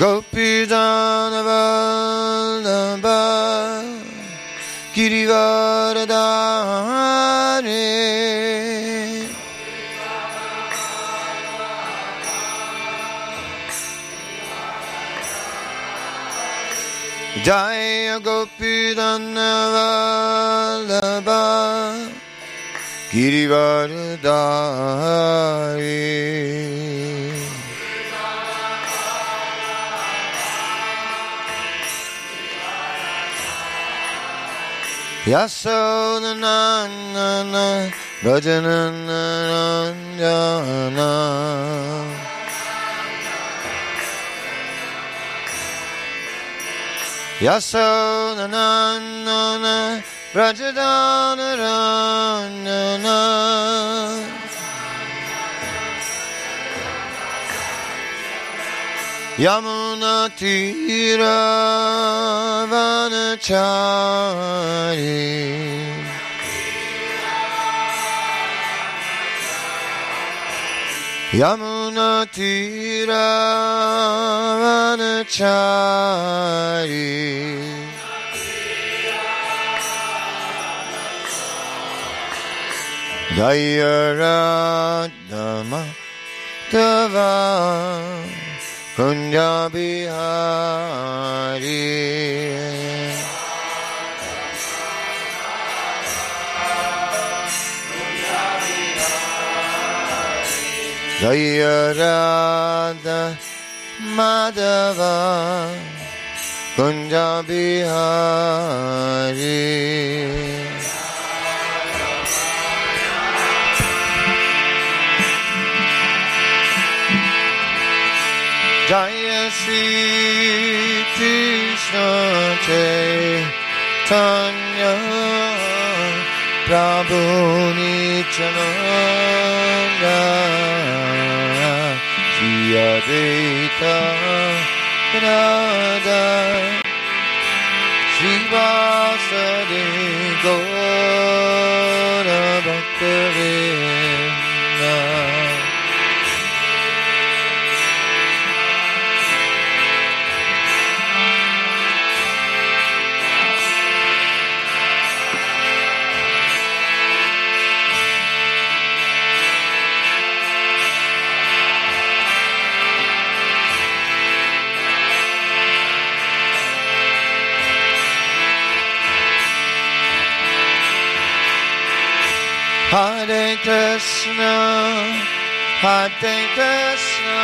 Gopi Janavallabha Girivardhare Jaya Gopi Janavallabha Girivardhare Yasodhanana Rajanananjana Yasodhanana Rajanananjana Yamuna Tira Vanachari Yamuna Tira Vanachari Dayaradama Tavari Kunjabi Hari. Jaya Radha Madhava Kunjabi Hari. Chaitanya Prabhu Nityananda Shri Advaita Radha Hare Krishna, Hare Krishna,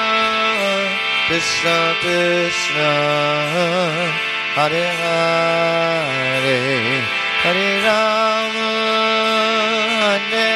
Krishna Krishna, Hare Hare, Hare Rama, Hare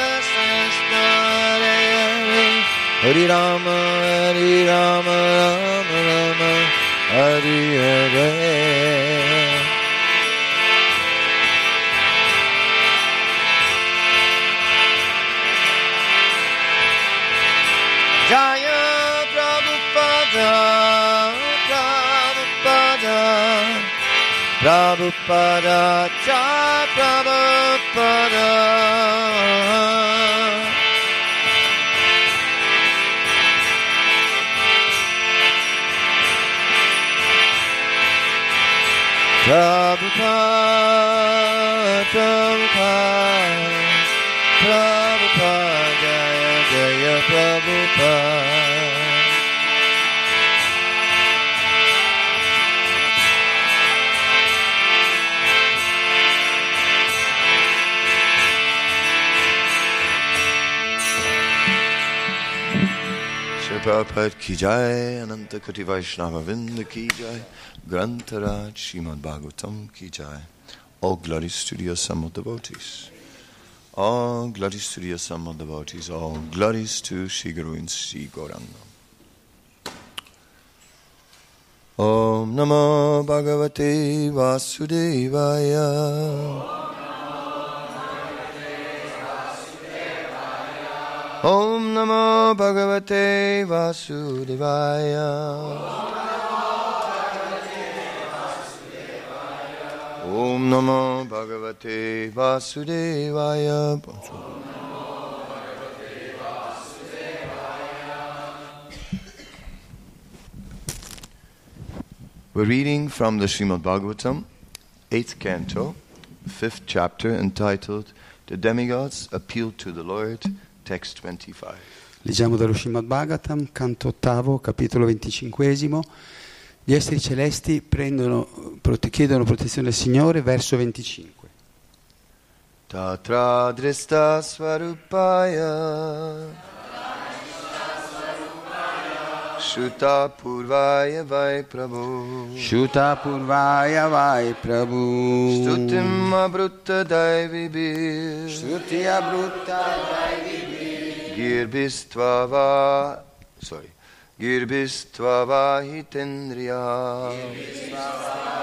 Hari Rama, Hari Rama, Rama Rama, Hari Hare. Jaya Prabhupada, Prabhupada, Prabhupada, Cha Prabhupada. Prabhupada Prabhupada Jaya Jaya Prabhupada Prabhupada ki jai, Ananta Koti Vaishnava Vinda ki jai, Grantaraj Srimad Bhagavatam ki jai. All glories to the assembled devotees. All glories to the assembled devotees. All glories to Sri Guru and Sri Gauranga. Om Namo Bhagavate Vasudevaya. Om Namo Bhagavate Vasudevaya. Om Namo Bhagavate Vasudevaya. We're reading from the Srimad Bhagavatam, 8th canto, 5th chapter, entitled The Demigods Appeal to the Lord, text 25. Leggiamo dallo Srimad Bhagavatam, canto ottavo, capitolo venticinquesimo. Gli esseri celesti prendono, chiedono protezione al Signore, verso 25. Tatra drista svarupaya Shuta purvaya vai prabhu. Shuta Purvaya Vai Prabhu. Stutim abrutta daivibir Shruti Abrutta Girbistva va Sorry Girbistva vahitendriya Tatra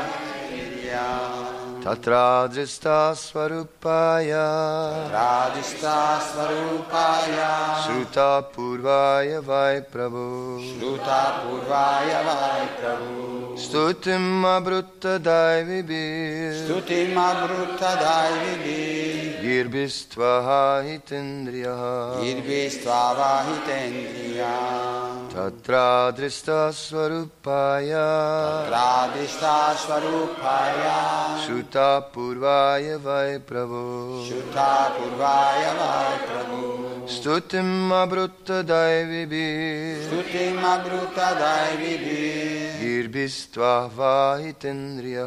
drista svarupaya Radhista Svarupaya Shruta purvaya vai prabhu. Shruta Purvaya Vai Prabhu. Stutim abrutta daivibir Stuti Abrutta Daivi Girbistva hitendriya Irvistva Vahitendriya Tatra drista svarupaya Radhista Svarupaya Shruta Purvaya Vai Prabhu Stutim abrutta daivibir Stuti Abrutta Daivi Girbistva vahitendriya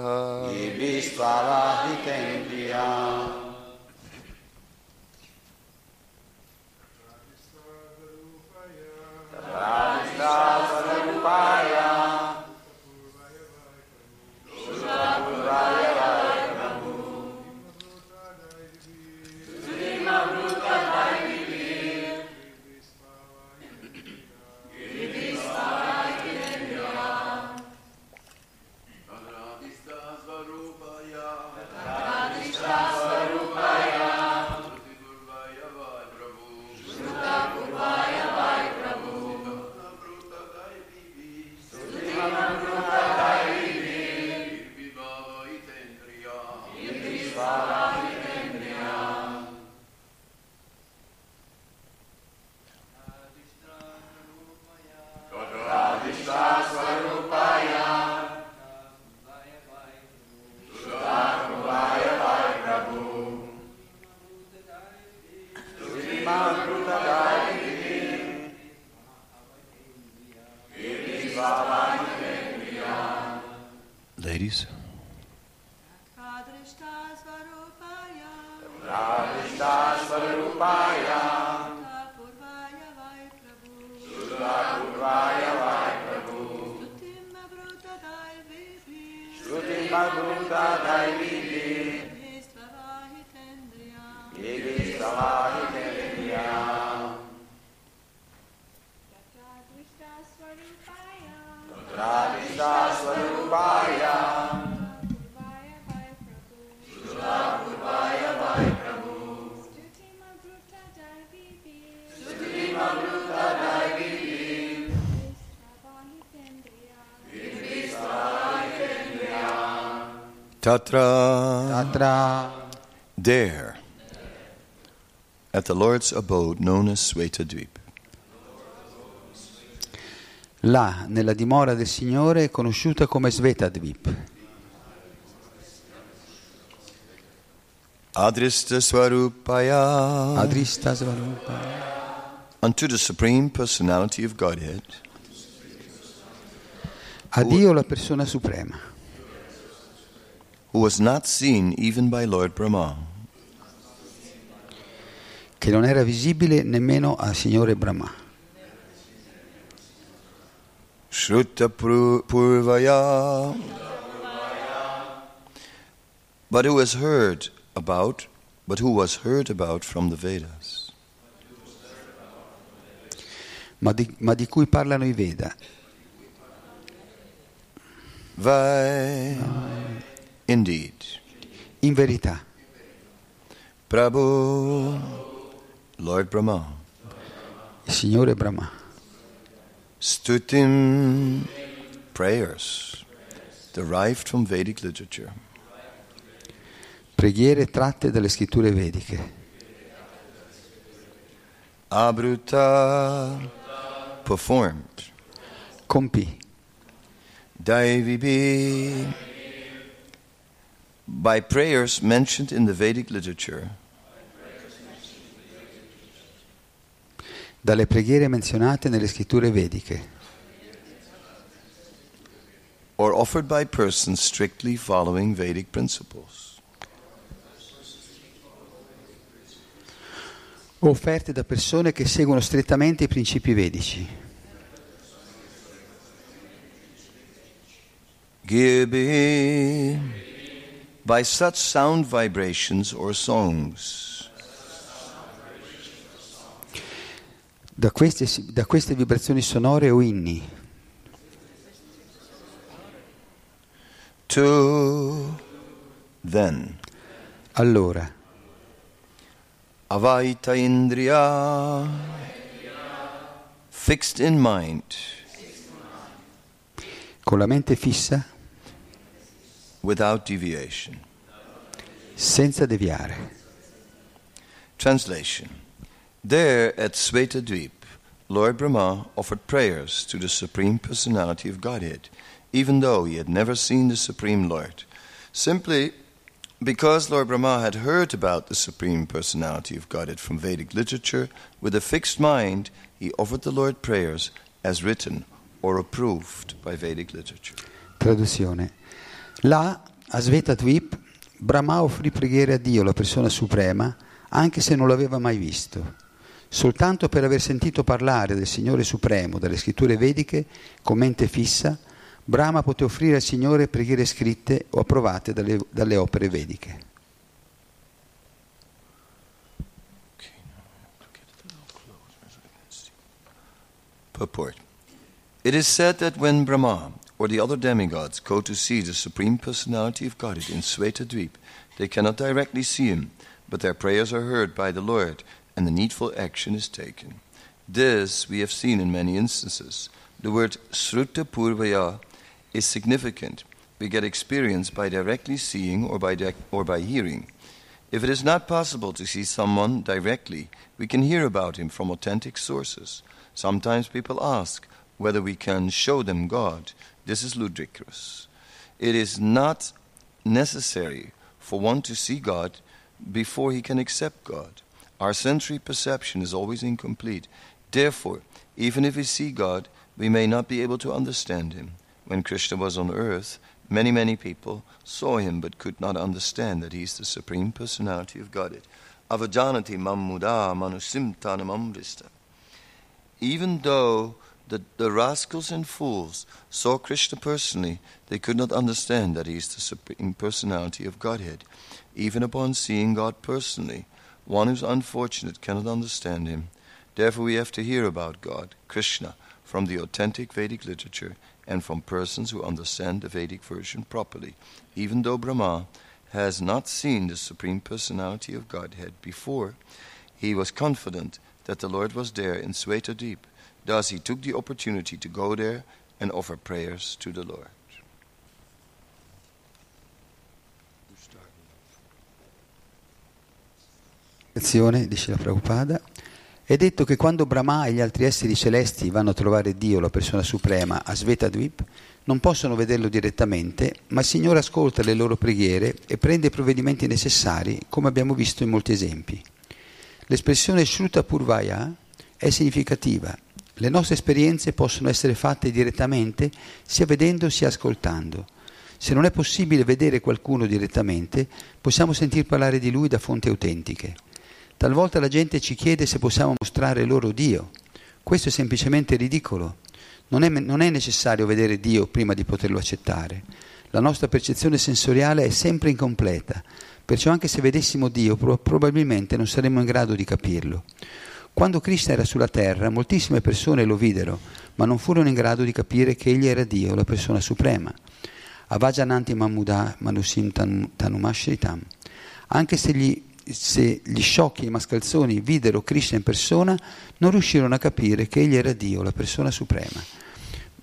Irvistva Vahitendriya Radhista Tatra. Tatra There, at the Lord's abode known as Svetadvip, là nella dimora del Signore conosciuta come Svetadvip. Adrista Swarupaya, Adrista Svarupa. unto the Supreme Personality of Godhead, A Dio la persona suprema, who was not seen even by Lord Brahma, che non era visibile nemmeno al Signore Brahma. Shruta Purvaya, but who was heard about, but who was heard about from the Vedas. Ma di, ma di cui parlano i Veda. Vai, indeed, In verità, Prabhu, Lord Brahma, Signore Brahma, Stutim, prayers derived from Vedic literature. preghiere tratte dalle scritture vediche, Abruta, performed. compì. Daivibi, by prayers mentioned in the Vedic literature, dalle preghiere menzionate nelle scritture vediche. Or offered by persons strictly following Vedic principles. offerte da persone che seguono strettamente i principi vedici, Gibi, by such sound vibrations or songs. da queste, da queste vibrazioni sonore o inni, To then, allora. Avaita Indriya, fixed in mind, con la mente fissa, without deviation. senza deviare. Translation There at Svetadvip, Lord Brahma offered prayers to the Supreme Personality of Godhead, even though he had never seen the Supreme Lord. Simply because Lord Brahma had heard about the Supreme Personality of Godhead from Vedic literature, with a fixed mind, he offered the Lord prayers as written or approved by Vedic literature. Traduzione. Là, a Svetadvip, Brahma offrì preghiere a Dio, la persona suprema, anche se non l'aveva mai visto. Soltanto per aver sentito parlare del Signore Supremo dalle scritture vediche, con mente fissa, Brahma poté offrire al Signore preghiere scritte o approvate dalle, dalle opere vediche. Purport. It is said that when Brahma or the other demigods go to see the Supreme Personality of Godhead in Svetadvip, they cannot directly see him, but their prayers are heard by the Lord, and the needful action is taken. This we have seen in many instances. The word Sruta Purvaya is significant. We get experience by directly seeing or by, or by hearing. If it is not possible to see someone directly, we can hear about him from authentic sources. Sometimes people ask whether we can show them God. This is ludicrous. It is not necessary for one to see God before he can accept God. Our sensory perception is always incomplete. Therefore, even if we see God, we may not be able to understand him. When Krishna was on earth, many, many people saw him but could not understand that he is the Supreme Personality of Godhead. Avajanati mammuda manusimtanam amrista. Even though the, the rascals and fools saw Krishna personally, they could not understand that he is the Supreme Personality of Godhead. Even upon seeing God personally, one who's unfortunate cannot understand him. Therefore, we have to hear about God, Krishna, from the authentic Vedic literature and from persons who understand the Vedic version properly. Even though Brahma has not seen the Supreme Personality of Godhead before, he was confident that the Lord was there in Sweta Thus, he took the opportunity to go there and offer prayers to the Lord. dice la Prabhupada, è detto che quando Brahma e gli altri esseri celesti vanno a trovare Dio, la persona suprema, a Svetadvip, non possono vederlo direttamente, ma il Signore ascolta le loro preghiere e prende i provvedimenti necessari, come abbiamo visto in molti esempi. L'espressione Shruta Purvaya è significativa le nostre esperienze possono essere fatte direttamente sia vedendo sia ascoltando. Se non è possibile vedere qualcuno direttamente, possiamo sentir parlare di lui da fonti autentiche. Talvolta la gente ci chiede se possiamo mostrare loro Dio. Questo è semplicemente ridicolo. Non è, non è necessario vedere Dio prima di poterlo accettare. La nostra percezione sensoriale è sempre incompleta, perciò anche se vedessimo Dio pro- probabilmente non saremmo in grado di capirlo. Quando Krishna era sulla terra, moltissime persone lo videro, ma non furono in grado di capire che egli era Dio, la persona suprema. Avajananti Mamuda Manusim Tan- Tanumashritam. Anche se gli, se gli sciocchi e i mascalzoni videro Krishna in persona, non riuscirono a capire che egli era Dio, la persona suprema.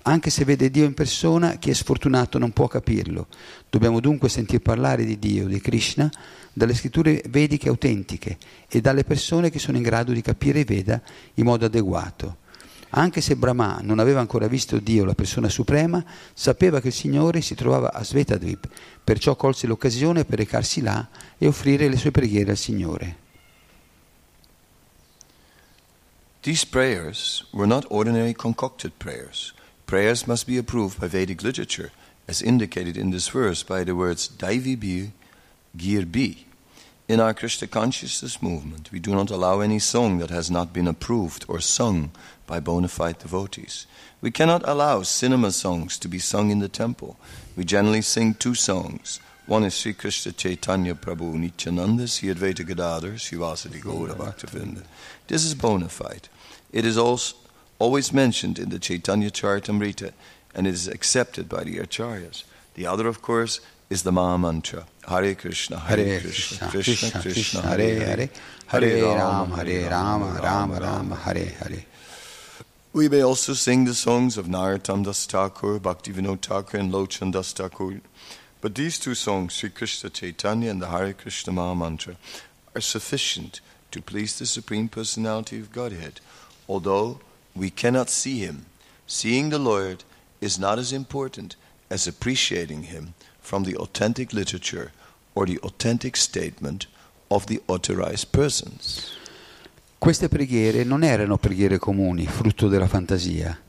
Anche se vede Dio in persona, chi è sfortunato non può capirlo. Dobbiamo dunque sentir parlare di Dio, di Krishna, dalle scritture vediche autentiche e dalle persone che sono in grado di capire Veda in modo adeguato. Anche se Brahma non aveva ancora visto Dio, la persona suprema, sapeva che il Signore si trovava a Svetadvip, perciò colse l'occasione per recarsi là e offrire le sue preghiere al Signore. These prayers were not ordinary concocted prayers. Prayers must be approved by Vedic literature, as indicated in this verse by the words Daivi bi, Gir bi. In our Krishna consciousness movement, we do not allow any song that has not been approved or sung by bona fide devotees. We cannot allow cinema songs to be sung in the temple. We generally sing two songs. One is Sri Krishna Chaitanya Prabhu Nityananda, Sri Advaita Gadadhar, Srivasadi Gaura Bhaktavinda. This is bona fide. It is also always mentioned in the Chaitanya Charitamrita and it is accepted by the Acharyas. The other, of course, is the Maha Mantra. Hare Krishna, Hare, Hare Krishna, Krishna, Krishna, Krishna, Hare Hare, Hare Rama, Hare Rama, Rama Rama, Hare Hare. We may also sing the songs of Narottam Das Thakur, Bhaktivinoda Thakur, and Lochan Das Thakur. But these two songs, Sri Krishna Chaitanya and the Hare Krishna Maha Mantra, are sufficient to please the Supreme Personality of Godhead, although we cannot see Him. Seeing the Lord is not as important as appreciating Him from the authentic literature or the authentic statement of the authorized persons. Queste preghiere non erano preghiere comuni, frutto della fantasia.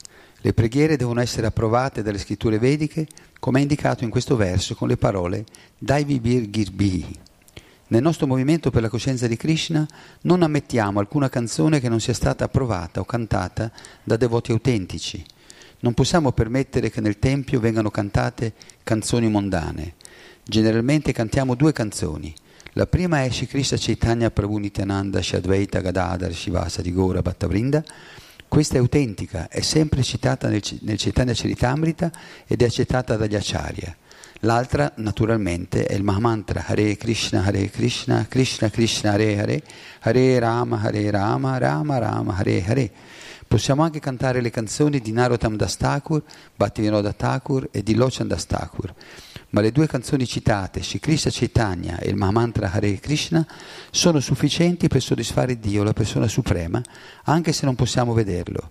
Le preghiere devono essere approvate dalle scritture vediche, come è indicato in questo verso con le parole Daivi Bir Girbihi. Nel nostro movimento per la coscienza di Krishna non ammettiamo alcuna canzone che non sia stata approvata o cantata da devoti autentici. Non possiamo permettere che nel Tempio vengano cantate canzoni mondane. Generalmente cantiamo due canzoni. La prima è Shri Krishna Chaitanya Prabhu Nityananda Shadvaita Gadadhar Shivasa di Gora Bhattavrinda. Questa è autentica, è sempre citata nel, nel Chaitanya Charitamrita ed è accettata dagli Acharya. L'altra, naturalmente, è il Mahamantra Hare Krishna, Hare Krishna, Krishna Krishna, Hare Hare, Hare Rama, Hare Rama, Rama Rama, Hare Hare. Possiamo anche cantare le canzoni di Narottam Das Thakur, Bhaktivinoda Thakur e di Lochan Das Thakur. Ma le due canzoni citate, Shri Krishna Chaitanya e il Mahamantra Hare Krishna, sono sufficienti per soddisfare Dio, la persona suprema, anche se non possiamo vederlo.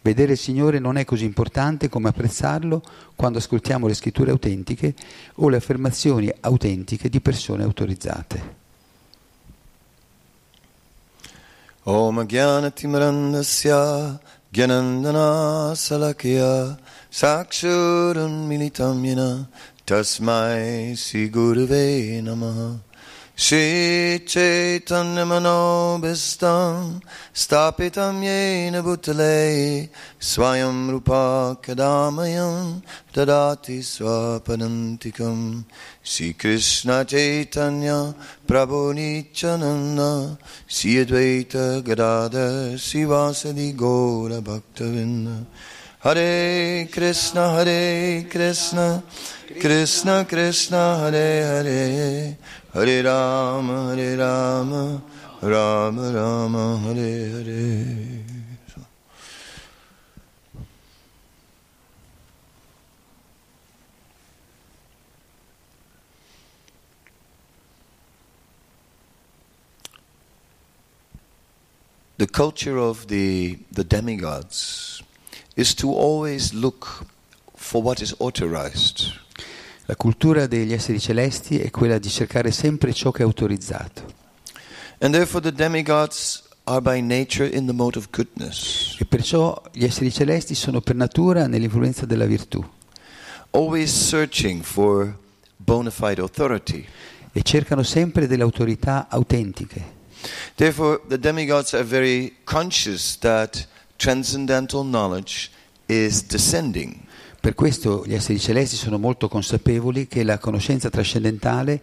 Vedere il Signore non è così importante come apprezzarlo quando ascoltiamo le scritture autentiche o le affermazioni autentiche di persone autorizzate. Om Jnanatimarandasya Gyanandana Salakya Sakshuram Militam Yena Tasmai Sri Gurave Namaha Shri Chaitanya Manobhistam Stapitam Yena Bhutale Swayam Rupa Kadamayam Dadati Swapadantikam Sri Krishna Chaitanya Prabhu Nityananda Sri Advaita Gadadhar Sivasadi Gaura Bhaktavinda. Hare Krishna Hare Krishna Krishna Krishna Hare Hare Hare Rama Hare Rama Rama Rama Hare Hare the culture of the, the demigods is to always look for what is authorized. La cultura degli esseri celesti è quella di cercare sempre ciò che è autorizzato. And therefore, the demigods are by nature in the mode of goodness, E perciò gli esseri celesti sono per natura nell'influenza della virtù always searching for bona fide authority. e cercano sempre delle autorità autentiche. Therefore, the demigods are very conscious that transcendental knowledge is descending. Per questo gli esseri celesti sono molto consapevoli che la conoscenza trascendentale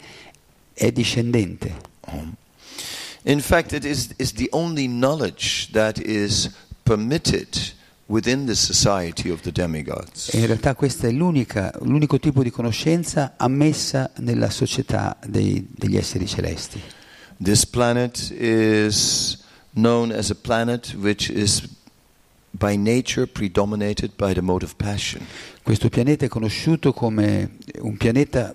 è discendente. In fact, it is, is the only knowledge that is permitted within the society of the demigods. E in realtà questo è l'unica- l'unico tipo di conoscenza ammessa nella società dei- degli esseri celesti. This planet is known as a planet which is by nature predominated by the mode of passion. Questo pianeta è conosciuto come un pianeta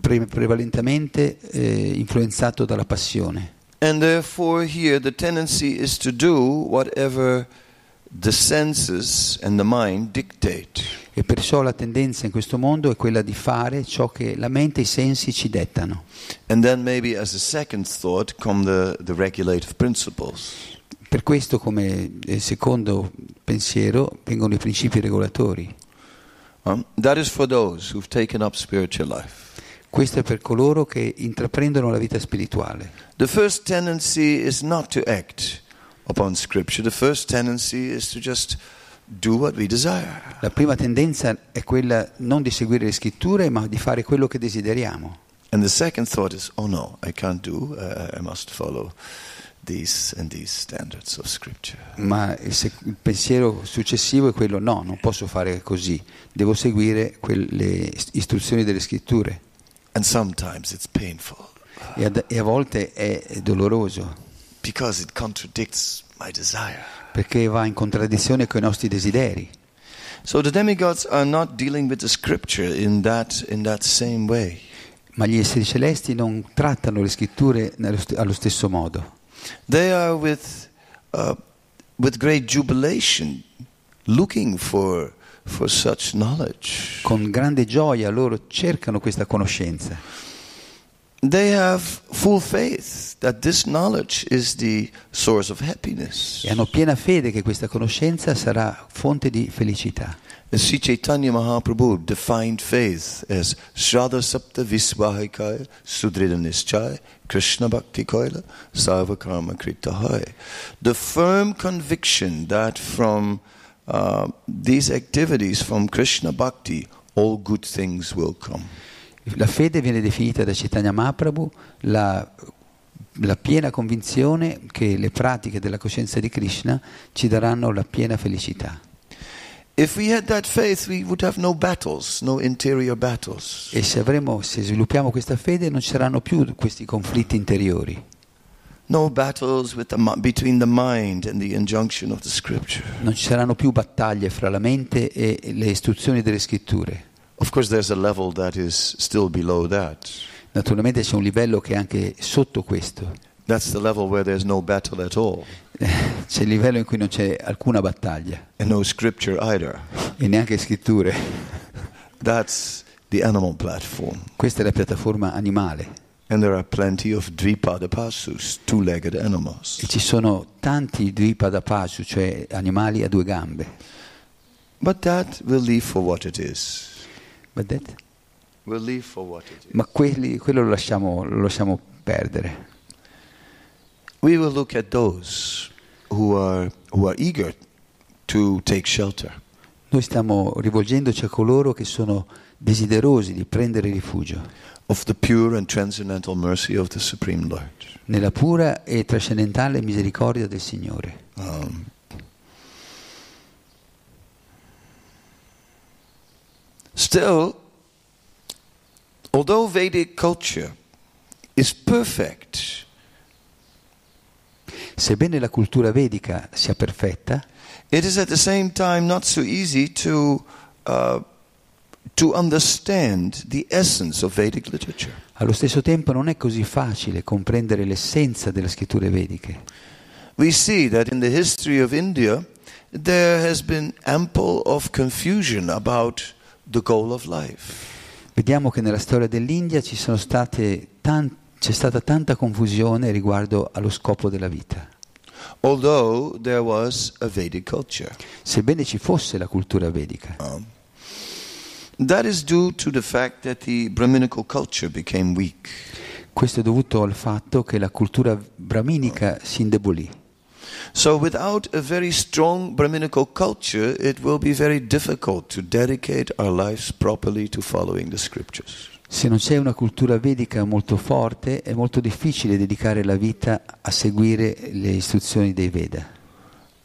pre- prevalentemente eh, influenzato dalla passione. And therefore, here the tendency is to do whatever the senses and the mind dictate. E perciò la tendenza in questo mondo è quella di fare ciò che la mente e i sensi ci dettano. And then, maybe as a second thought, come the, the regulative principles. Per questo, come eh, secondo pensiero, vengono i principi regolatori. Um, that is for those who've taken up spiritual life. Questo è per coloro che intraprendono la vita spirituale. The first tendency is not to act upon Scripture. The first tendency is to just do what we desire. La prima tendenza è quella non di seguire le scritture, ma di fare quello che desideriamo. And the second thought is, oh no, I can't do, uh, I must follow these and these standards of Scripture. Ma il, il pensiero successivo è quello no, non posso fare così, devo seguire quelle istruzioni delle scritture. And sometimes it's painful E, ad- e a volte è doloroso, because it contradicts my desire. perché va in contraddizione con i nostri desideri. So the demigods are not dealing with the Scripture in that, in that same way. Ma gli esseri celesti non trattano le scritture allo stesso modo. They are with, uh, with great jubilation looking for, for such knowledge. Con grande gioia loro cercano questa conoscenza They have full faith that this knowledge is the source of happiness. e hanno piena fede che questa conoscenza sarà fonte di felicità. Sri Chaitanya Mahaprabhu defined faith as Shraddha Sapta Visvahikaya Sudrida Nischaya Krishna Bhakti Koila Sarva Karma Krita Hai. The firm conviction that from uh, these activities, from Krishna Bhakti, all good things will come. La fede viene definita da Chaitanya Mahaprabhu la, la piena convinzione che le pratiche della coscienza di Krishna ci daranno la piena felicità. E se, avremo, se sviluppiamo questa fede non ci saranno più questi conflitti interiori, No battles the, between the mind and the injunction of the scripture. non ci saranno più battaglie fra la mente e le istruzioni delle scritture. Of course, there's a level that is still below that. Naturalmente c'è un livello che è anche sotto questo, That's the level where there's no battle at all, c'è il livello in cui non c'è alcuna battaglia and no scripture either. e neanche scritture. That's the animal platform. Questa è la piattaforma animale And there are plenty of Dvipadapasus, animals. e ci sono tanti Dvipadapasu, cioè animali a due gambe. But that will leave for what it is. But that- Will leave for what it is. Ma quelli- quello lo lasciamo, lo lasciamo perdere. We will look at those who are, who are eager to take shelter. Noi stiamo rivolgendoci a coloro che sono desiderosi di prendere rifugio of the pure and transcendental mercy of the Supreme Lord. nella pura e trascendentale misericordia del Signore. Um, still, although Vedic culture is perfect, Sebbene la cultura vedica sia perfetta, it is at the same time not so easy to, uh, to understand the essence of Vedic literature. allo stesso tempo non è così facile comprendere l'essenza delle scritture vediche. we see that in the history of India, there has been ample of confusion about the goal of life. Vediamo che nella storia dell'India ci sono state tan- c'è stata tanta confusione riguardo allo scopo della vita. Although there was a Vedic culture. Sebbene ci fosse la cultura vedica, Um, that is due to the fact that the Brahminical culture became weak. questo è dovuto al fatto che la cultura brahminica si indebolì. So, without a very strong Brahminical culture, it will be very difficult to dedicate our lives properly to following the scriptures. Se non c'è una cultura vedica molto forte, è molto difficile dedicare la vita a seguire le istruzioni dei Veda.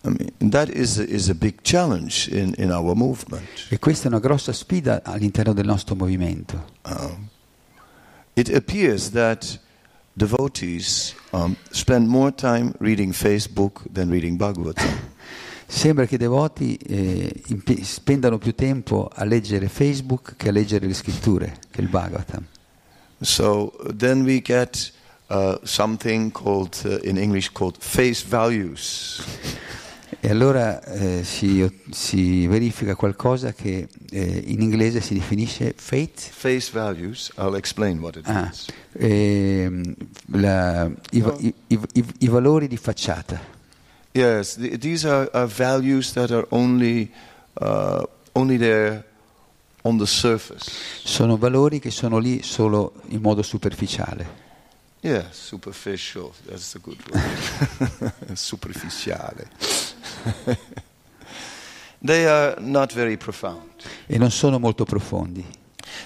I mean, that is is a big challenge in, in our movement. E questa è una grossa sfida all'interno del nostro movimento. Um, it appears that devotees um, spend more time reading Facebook than reading Bhagavatam. Sembra che i devoti eh, impi- spendano più tempo a leggere Facebook che a leggere le scritture, che il Bhagavatam. so then we get uh, something called, uh, in English, called face values. E allora eh, si, si verifica qualcosa che eh, in inglese si definisce faith, Face values, I'll explain what it ah, ehm, la- i, i- i- i- i valori di facciata. Yes, th- these are, are values that are only, uh, only there on the surface. Sono valori che sono lì solo in modo superficiale. Yeah, superficial, that's a good word. Superficiale. they are not very profound. e non sono molto profondi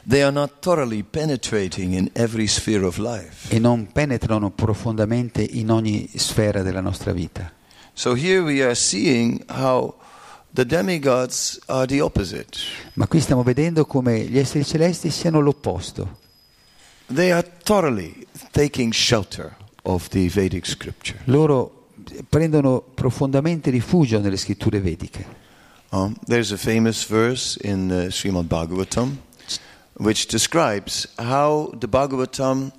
They are not thoroughly penetrating in every sphere of life. e non penetrano profondamente in ogni sfera della nostra vita. So here we are seeing how the demigods are the opposite. Ma qui stiamo vedendo come gli esseri celesti siano l'opposto. They are thoroughly taking shelter of the Vedic scripture. Loro prendono profondamente rifugio nelle scritture vediche. Um, there's a famous verse in uh, Srimad Bhagavatam which describes how the Bhagavatam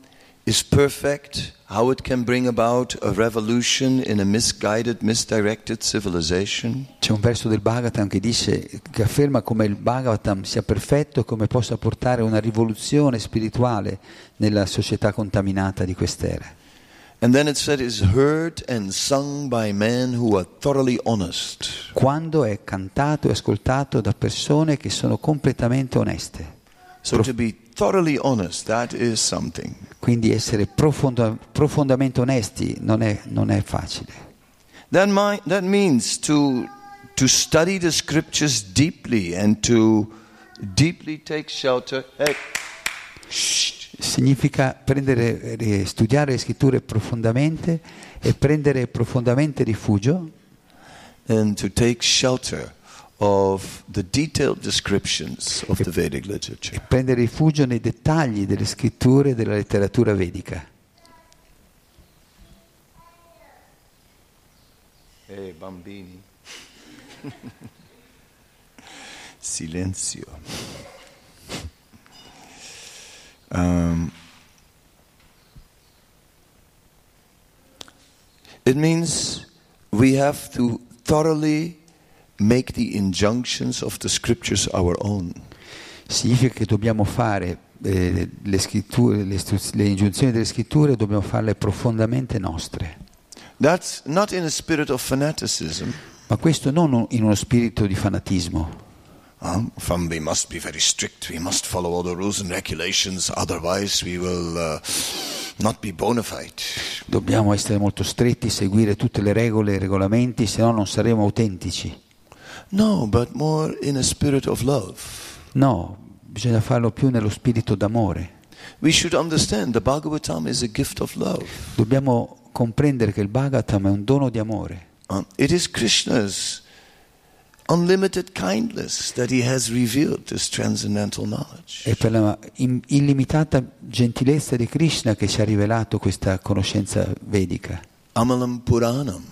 is perfect, how it can bring about a revolution in a misguided, misdirected civilization. C'è un verso del Bhagavatam che dice che afferma come il Bhagavatam sia perfetto e come possa portare una rivoluzione spirituale nella società contaminata di quest'era. And then it said is heard and sung by men who are thoroughly honest. Quando è cantato e ascoltato da persone che sono completamente oneste. So to be honest, that is something. Quindi essere profonda- profondamente onesti non è, non è facile. That, mi- that means to, to study the scriptures deeply and to deeply take shelter. Hey. Significa prendere, eh, studiare le scritture profondamente e prendere profondamente rifugio and to take shelter of the detailed descriptions of the Vedic e literature. prendere rifugio nei dettagli delle scritture e della letteratura vedica. Hey, bambini. Silenzio. Um, it means we have to thoroughly make the injunctions of the scriptures our own. Significa che dobbiamo fare eh, le, scritture, le, le ingiunzioni delle scritture, dobbiamo farle profondamente nostre. That's not in a spirit of fanaticism. Ma questo non in uno spirito di fanatismo, Um, from we must be very strict, we must follow all the rules and regulations, otherwise we will uh, not be bona fide. dobbiamo essere molto stretti, seguire tutte le regole e i regolamenti, se no non saremo autentici. No, but more in a spirit of love. No, bisogna farlo più nello spirito d'amore. We should understand the Bhagavatam is a gift of love. Dobbiamo comprendere che il Bhagavatam è un dono di amore. Um, it is Krishna's unlimited kindness that he has revealed this transcendental knowledge. È per la illimitata gentilezza di Krishna che ci ha rivelato questa conoscenza vedica. Amalam Puranam,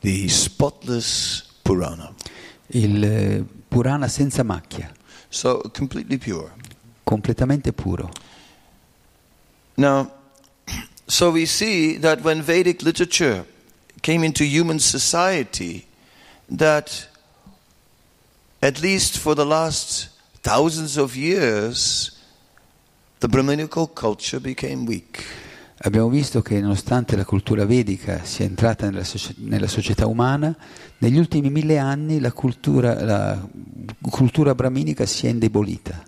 the spotless Purana. Il eh, Purana senza macchia, So completely pure. completamente puro. Now, so we see that when Vedic literature came into human society that, at least for the last thousands of years, the Brahminical culture became weak. Abbiamo visto che nonostante la cultura vedica sia entrata nella, soci- nella società umana, negli ultimi mille anni la cultura, la cultura brahminica si è indebolita.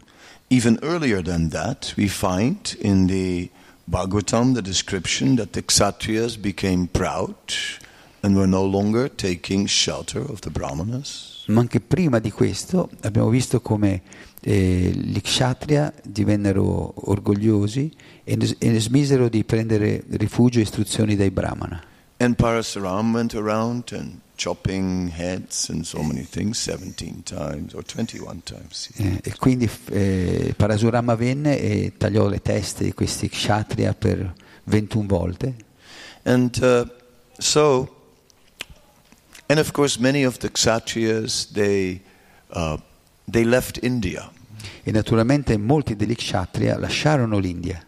Even earlier than that, we find in the Bhagavatam the description that the Kshatriyas became proud and were no longer taking shelter of the Brahmanas. Ma anche prima di questo abbiamo visto come eh, gli kshatriya divennero orgogliosi e e smisero di prendere rifugio e istruzioni dai brahmana. And Parasuram went around and chopping heads and so many things 17 times or 21 times. Eh, e quindi eh, Parasurama venne e tagliò le teste di questi kshatriya per 21 volte. And uh, so, and of course, many of the Kshatriyas, they, uh, they left India. E naturalmente molti degli kshatriya lasciarono l'India.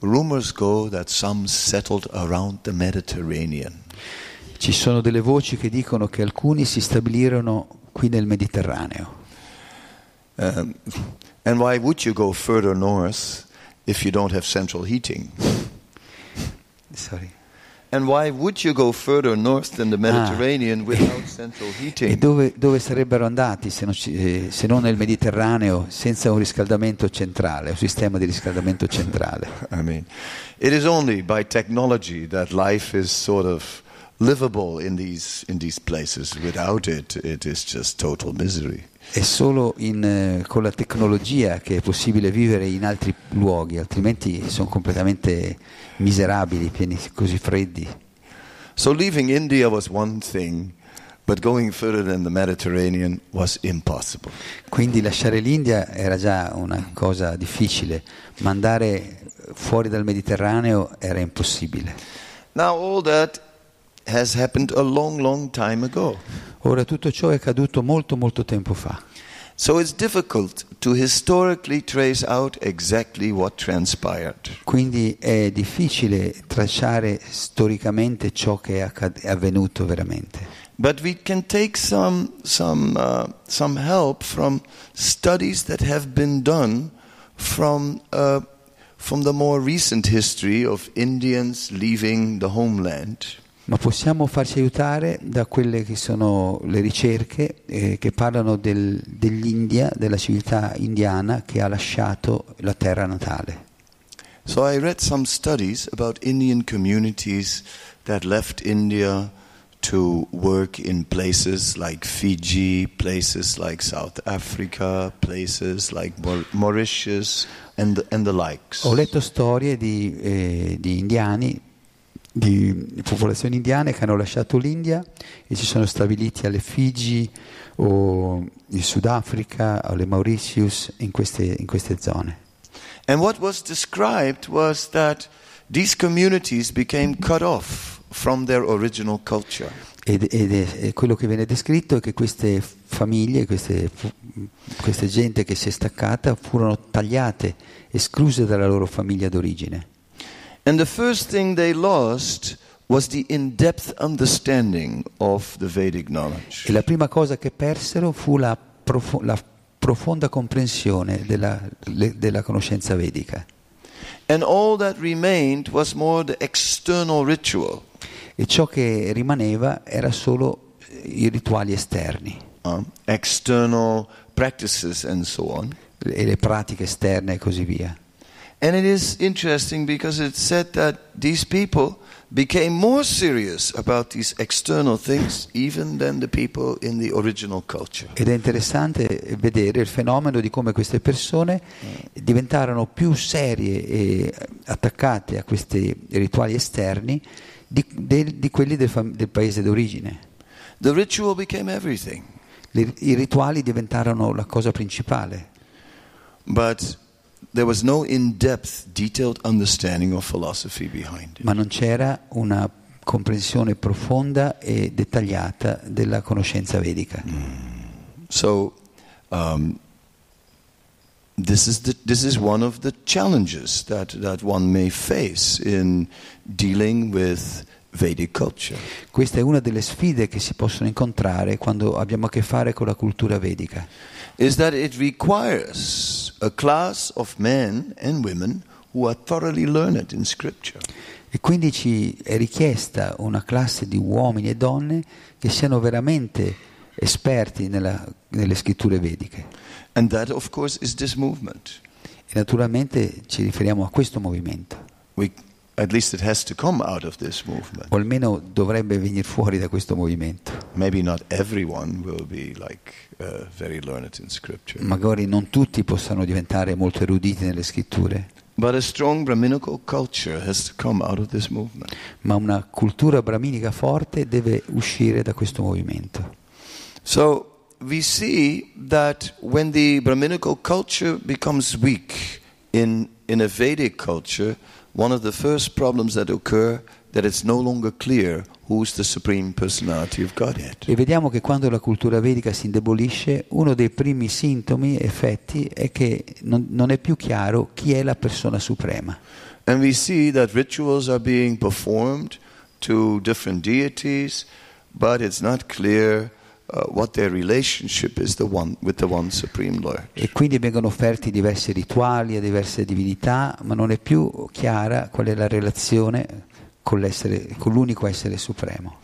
Rumors go that some settled around the Mediterranean. Ci sono delle voci che dicono che alcuni si stabilirono qui nel Mediterraneo. Um, and why would you go further north if you don't have central heating? Sorry. E heating? dove, dove sarebbero andati se non, ci- eh, se non nel Mediterraneo senza un riscaldamento centrale, un sistema di riscaldamento centrale? I mean, it is only by technology that life is sort of livable in these in these places. Without it, it is just total misery. È solo in, eh, con la tecnologia che è possibile vivere in altri luoghi, altrimenti sono completamente miserabili, pieni così freddi. So leaving India was one thing, but going further than the Mediterranean was impossible. Quindi lasciare l'India era già una cosa difficile, ma andare fuori dal Mediterraneo era impossibile. Now all that has happened a long, long time ago. Ora tutto ciò è accaduto molto molto tempo fa, So it's difficult to historically trace out exactly what transpired. quindi è difficile tracciare storicamente ciò che è accad- è avvenuto veramente. But we can take some, some, uh, some help from studies that have been done from, uh, from the more recent history of Indians leaving the homeland. Ma possiamo farci aiutare da quelle che sono le ricerche eh, che parlano del- dell'India, della civiltà indiana che ha lasciato la terra natale. So I read some studies about Indian communities that left India to work in places like Fiji, places like South Africa, places like Maur- Mauritius, and the, and the likes. Ho letto storie di, eh, di indiani, di popolazioni indiane che hanno lasciato l'India e si sono stabiliti alle Figi o in Sudafrica alle Mauritius, in queste, in queste zone. And what was described was that these communities became cut off from their original culture. Ed, ed è, e quello che viene descritto è che queste famiglie, queste, queste gente che si è staccata, furono tagliate, escluse dalla loro famiglia d'origine. And the first thing they lost was the in depth understanding of the Vedic knowledge. E la prima cosa che persero fu la, profo- la profonda comprensione della, le- della conoscenza vedica. And all that remained was more the external ritual, E ciò che rimaneva era solo eh, i rituali esterni um, external practices, and so on. e le pratiche esterne e così via. And it is interesting because it's said that these people became more serious about these external things even than the people in the original culture. Ed è interessante vedere il fenomeno di come queste persone diventarono più serie e attaccate a questi rituali esterni di, del- di quelli del, del paese d'origine. The ritual became everything. I rituali diventarono la cosa principale, But there was no in depth, detailed understanding of philosophy behind it. ma non c'era una comprensione profonda e dettagliata della conoscenza vedica. So, um, this, is the, this is one of the challenges that, that one may face in dealing with Vedic culture. Questa è una delle sfide che si possono incontrare quando abbiamo a che fare con la cultura vedica. Is that it requires a class of men and women who are thoroughly learned in Scripture. E quindi ci è richiesta una classe di uomini e donne che siano veramente esperti nella- nelle scritture vediche. And that, of course, is this movement. E naturalmente ci riferiamo a questo movimento, We, at least it has to come out of this movement. o almeno dovrebbe venire fuori da questo movimento. Maybe not everyone will be like uh, very learned in Scripture. Magari non tutti possano diventare molto eruditi nelle scritture, But a strong Brahminical culture has to come out of this movement. ma una cultura brahminica forte deve uscire da questo movimento. So we see that when the Brahminical culture becomes weak in, in a Vedic culture, one of the first problems that occur that it's no longer clear who's the supreme personality of Godhead. E vediamo che quando la cultura vedica si indebolisce, uno dei primi sintomi, effetti, è che non, non è più chiaro chi è la persona suprema. And we see that rituals are being performed to different deities, but it's not clear what their relationship is the one, with the one supreme Lord. E quindi vengono offerti diversi rituali a diverse divinità, ma non è più chiara qual è la relazione con, l'essere- con l'unico essere supremo.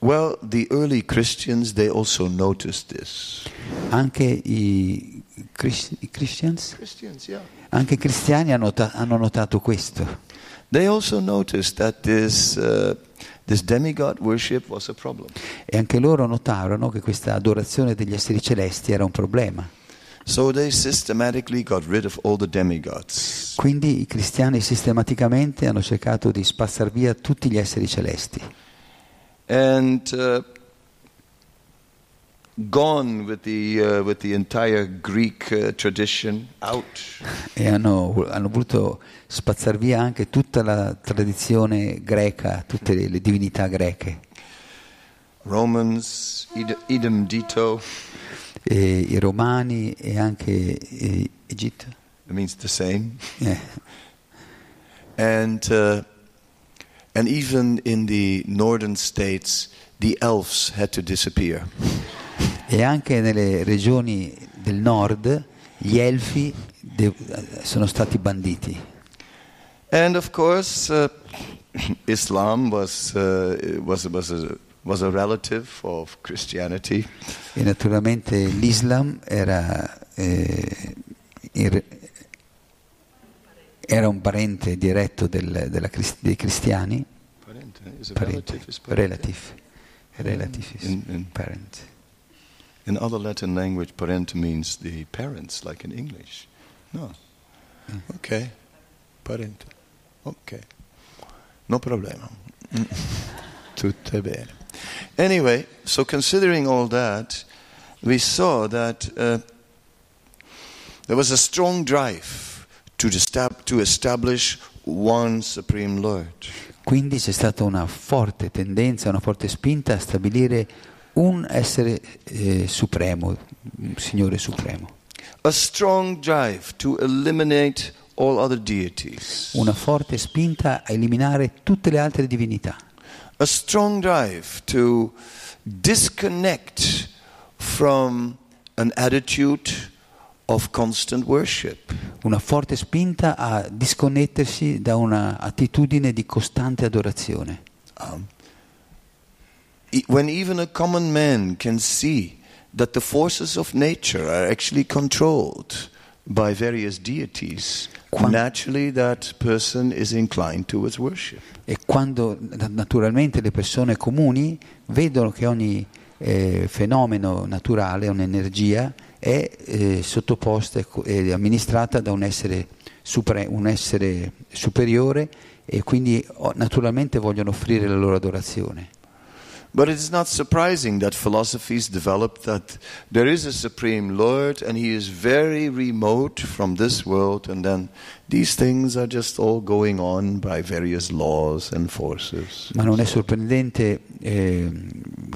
Well, the early Christians, they also noticed this. Anche i, Chris- i Christians, Christians, yeah. anche i cristiani hanno, hanno notato questo. They also noticed that this, uh, this demigod worship was a problem. E anche loro notarono che questa adorazione degli esseri celesti era un problema. So they systematically got rid of all the demigods. Quindi i cristiani sistematicamente hanno cercato di spazzar via tutti gli esseri celesti And uh, gone with the, uh, with the entire Greek uh, tradition out. e hanno, hanno voluto spazzar via anche tutta la tradizione greca, tutte le, le divinità greche. Romans, Ed- Edom Dito, E I romani e anche Egitto. it means the same. Eh, And, uh, and even in the northern states, the elves had to disappear. E anche nelle regioni del nord gli elfi de- sono stati banditi. And of course, uh, Islam was, uh, was, was, a, was a relative of Christianity. E naturalmente l'Islam era, eh, ir- era un parente diretto del- della dei cristiani, Parente, is a parente, relative, is parente. relative, relative is In- in- parent. In other Latin language, parente means the parents, like in English. No. Okay. Parente. Ok. No problema. Mm. Tutto bene. Anyway, so considering all that, we saw that uh, there was a strong drive to, estab- to establish one supreme Lord. Quindi c'è stata una forte tendenza, una forte spinta a stabilire un essere eh, supremo, un Signore supremo. Una forte spinta a eliminare tutte le altre divinità. a strong drive to disconnect from an attitude of constant worship. Una forte spinta a disconnettersi da un'attitudine di costante adorazione. Um, when even a common man can see that the forces of nature are actually controlled by various deities, Quan- naturally that person is inclined towards worship. E quando na- naturalmente le persone comuni vedono che ogni eh, fenomeno naturale, un'energia, è eh, sottoposta e amministrata da un essere, supre- un essere superiore e quindi naturalmente vogliono offrire la loro adorazione. But it is not surprising that philosophies developed that there is a supreme Lord and he is very remote from this world, and then these things are just all going on by various laws and forces. Ma non è sorprendente eh,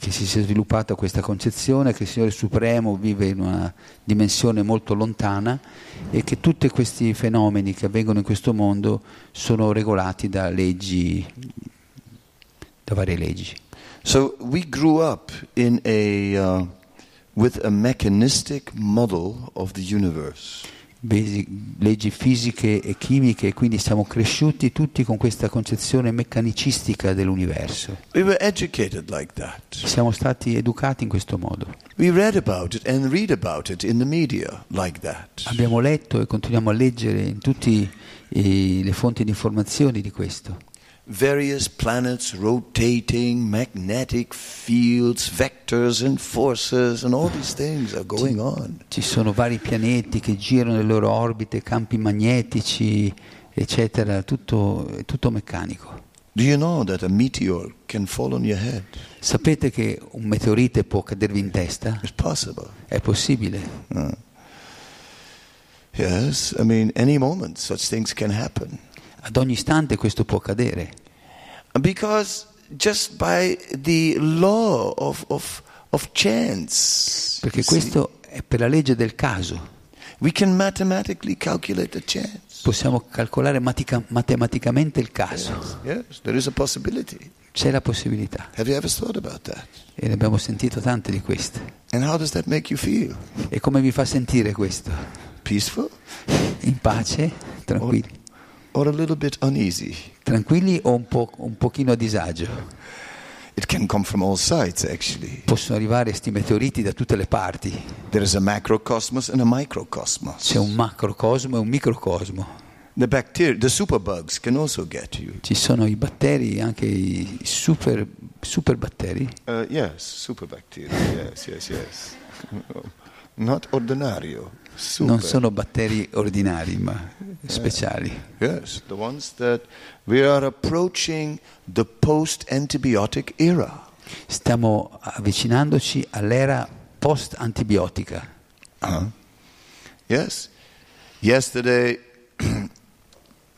che si sia sviluppata questa concezione che il Signore Supremo vive in una dimensione molto lontana e che tutti questi fenomeni che avvengono in questo mondo sono regolati da leggi da varie leggi. So we grew up in a uh, with a mechanistic model of the universe. Leggi fisiche e chimiche, quindi siamo cresciuti tutti con questa concezione meccanicistica dell'universo. We like that. Siamo stati educati in questo modo. Media like. Abbiamo letto e continuiamo a leggere in tutte le fonti di informazioni di questo. Various planets rotating, magnetic fields, vectors and forces, and all these things are going on. Ci sono vari pianeti che girano le loro orbite, campi magnetici, eccetera, tutto, tutto meccanico. Do you know that a meteor can fall on your head? Sapete che un meteorite può cadervi in testa? It's possible. È possibile. Uh, yes, I mean, any moment such things can happen. Ad ogni istante questo può accadere. Because just by the law of, of, of chance, Perché you see, questo è per la legge del caso. we can mathematically calculate the chance. Possiamo calcolare matica- matematicamente il caso. Yes, there is a possibility. C'è la possibilità. Have you ever thought about that? E ne abbiamo sentito tante di queste. And how does that make you feel? E come vi fa sentire questo? Peaceful In pace? Tranquilli? Or a little bit uneasy? Tranquilli o un, po', un pochino a disagio? It can come from all sides, actually. Possono arrivare questi meteoriti da tutte le parti. There is a macrocosmos and a microcosmos. C'è un macrocosmo e un microcosmo. The bacteria, the superbugs can also get you. Ci sono i batteri, anche i super, super batteri. Uh, yes, superbacteria. Yes, yes, yes. Not ordinario. Super. Non sono batteri ordinari, ma speciali. Yes, the ones that we are approaching the post-antibiotic era. Stiamo avvicinandoci all'era post-antibiotica. Uh-huh. Yes. Yesterday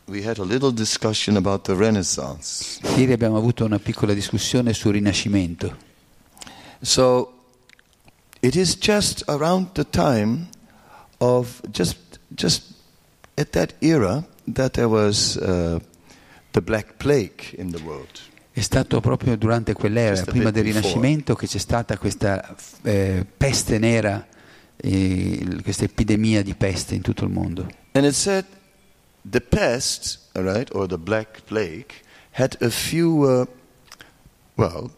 we had a little discussion about the Renaissance. Ieri abbiamo avuto una piccola discussione sul Rinascimento. So it is just around the time of just just at that era that there was uh, the Black Plague in the world. È stato proprio durante quell'era, prima del before. Rinascimento, che c'è stata questa eh, peste nera, eh, questa epidemia di peste in tutto il mondo. And it said the pest, right, or the Black Plague, had a few, uh, well,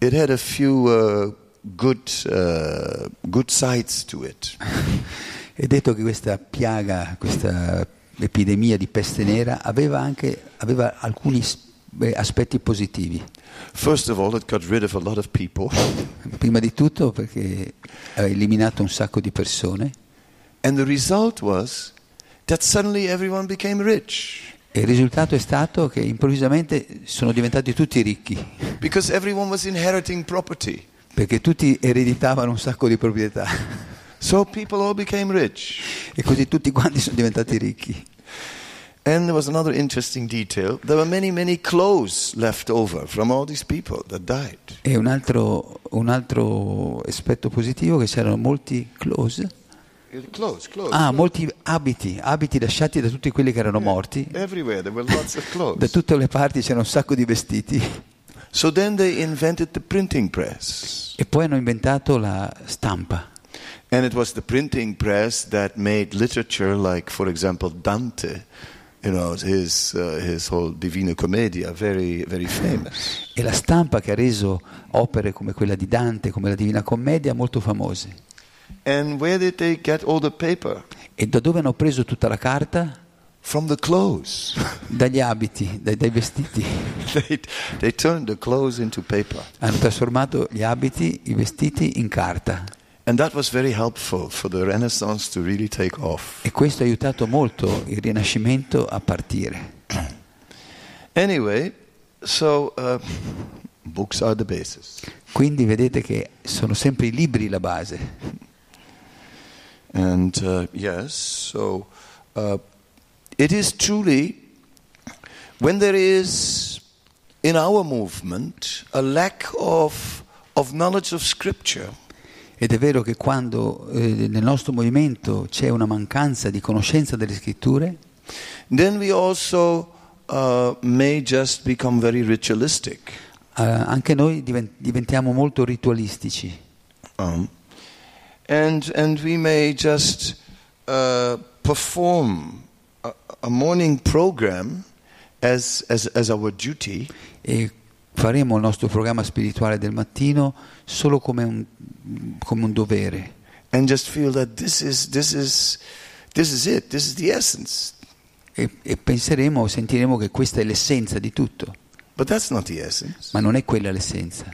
it had a few uh, good, uh, good sides to it. È detto che questa piaga, questa epidemia di peste nera aveva anche aveva alcuni aspetti positivi. All, Prima di tutto perché ha eliminato un sacco di persone. E il risultato è stato che improvvisamente sono diventati tutti ricchi, perché tutti ereditavano un sacco di proprietà So people all became rich. e così tutti quanti sono diventati ricchi. And there was another interesting detail. There were many, many clothes left over from all these people that died. E un altro, un altro aspetto positivo è che c'erano molti clothes, Clothes, clothes. ah, molti abiti, abiti lasciati da tutti quelli che erano morti. Everywhere there were lots of Da clothes. tutte le parti c'era un sacco di vestiti So then they invented the printing press. e poi hanno inventato la stampa. And it was the printing press that made literature like, for example, Dante, you know, his, uh, his whole Divina Commedia, very, very famous. È la stampa che ha reso opere come quella di Dante, come la Divina Commedia, molto famose. And where did they get all the paper? E da dove hanno preso tutta la carta? From the clothes. Dagli abiti, dai, dai vestiti. they, they turned the clothes into paper. Hanno trasformato gli abiti, i vestiti in carta. And that was very helpful for the Renaissance to really take off. E questo ha aiutato molto il Rinascimento a partire. Anyway, so uh, books are the basis. Quindi vedete che sono sempre i libri la base. And uh, yes, so uh, it is truly when there is in our movement a lack of, of knowledge of Scripture, Ed è vero che quando eh, nel nostro movimento c'è una mancanza di conoscenza delle scritture, then we also uh, may just become very ritualistic. Eh, anche noi diven- diventiamo molto ritualistici Um, and, and we may just uh, perform a, a morning program as, as, as our duty, e faremo il nostro programma spirituale del mattino solo come un, come un dovere and just feel that this is, this is, this is it, this is the essence. e, e penseremo, sentiremo che questa è l'essenza di tutto, But that's not the essence. ma non è quella l'essenza.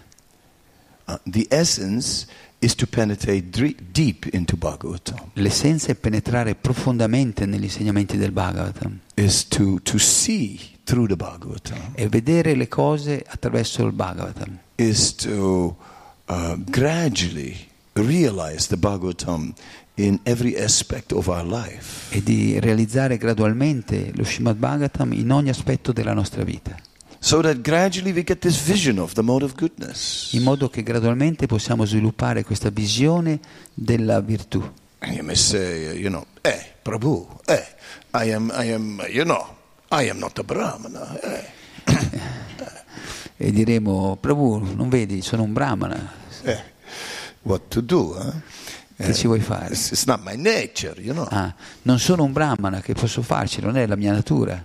Uh, the essence is to penetrate deep into Bhagavatam, L'essenza è penetrare profondamente negli insegnamenti del Bhagavatam is to, to see through the Bhagavatam, e vedere le cose attraverso il Bhagavatam, is to uh, gradually realize the Bhagavatam in every aspect of our life. e di realizzare gradualmente lo Srimad Bhagavatam in ogni aspetto della nostra vita, So that gradually we get this vision of the mode of goodness. in modo che gradualmente possiamo sviluppare questa visione della virtù. And you may say, uh, you know, eh, Prabhu, eh, I am, I am, you know, I am not a Brahmana. Eh, E diremo, Prabhu, non vedi, sono un brahmana, eh. What to do? Huh? che ci vuoi fare? It's, not my nature, you know. Ah, non sono un brahmana, che posso farci, non è la mia natura.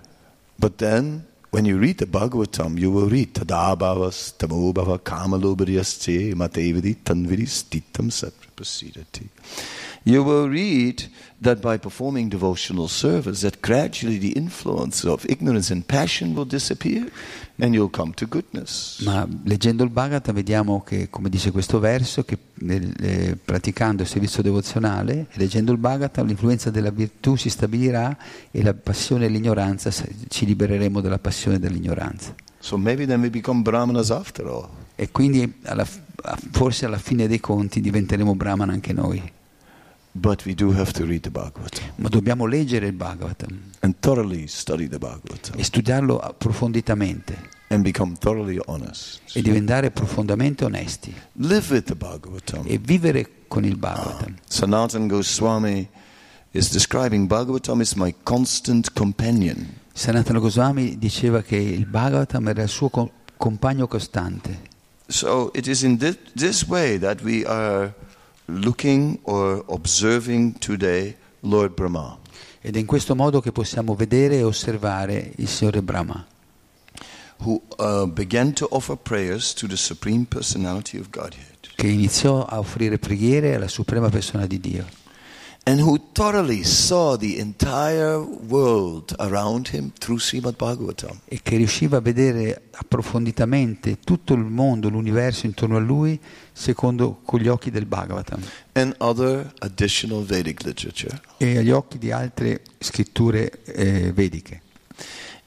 But then, when you read the Bhagavatam, you will read Tadabhavas, Tamobhava, Kamalobharyasche, Matevidi, Tanvidi, Stitam Satrapasidati. You will read that by performing devotional service, that gradually the influence of ignorance and passion will disappear and you'll come to goodness. Ma leggendo il Bhagavatam vediamo che, come dice questo verso, che eh, praticando il servizio devozionale leggendo il Bhagavatam l'influenza della virtù si stabilirà e la passione e l'ignoranza, ci libereremo dalla passione e dell'ignoranza. So maybe then we become Brahmanas after all. E quindi alla forse alla fine dei conti diventeremo brahman anche noi. But we do have to read the Bhagavatam Ma dobbiamo leggere il Bhagavatam and thoroughly study the Bhagavatam e studiarlo approfonditamente and become thoroughly honest. e diventare profondamente onesti Live with the Bhagavatam. e vivere con il Bhagavatam. Sanatan Goswami is describing Bhagavatam as my constant companion. Sanatana Goswami diceva che il Bhagavatam era il suo co- compagno costante. So it is in this, this way that we are looking or observing today Lord Brahma, Ed è in questo modo che possiamo vedere e osservare il Signore Brahma, who uh, began to offer prayers to the Supreme Personality of Godhead, che iniziò a offrire preghiere alla Suprema Persona di Dio. And who thoroughly saw the entire world around him through Srimad Bhagavatam. e che riusciva a vedere approfonditamente tutto il mondo, l'universo intorno a lui, secondo con gli occhi del Bhagavatam e agli occhi di altre scritture eh, vediche.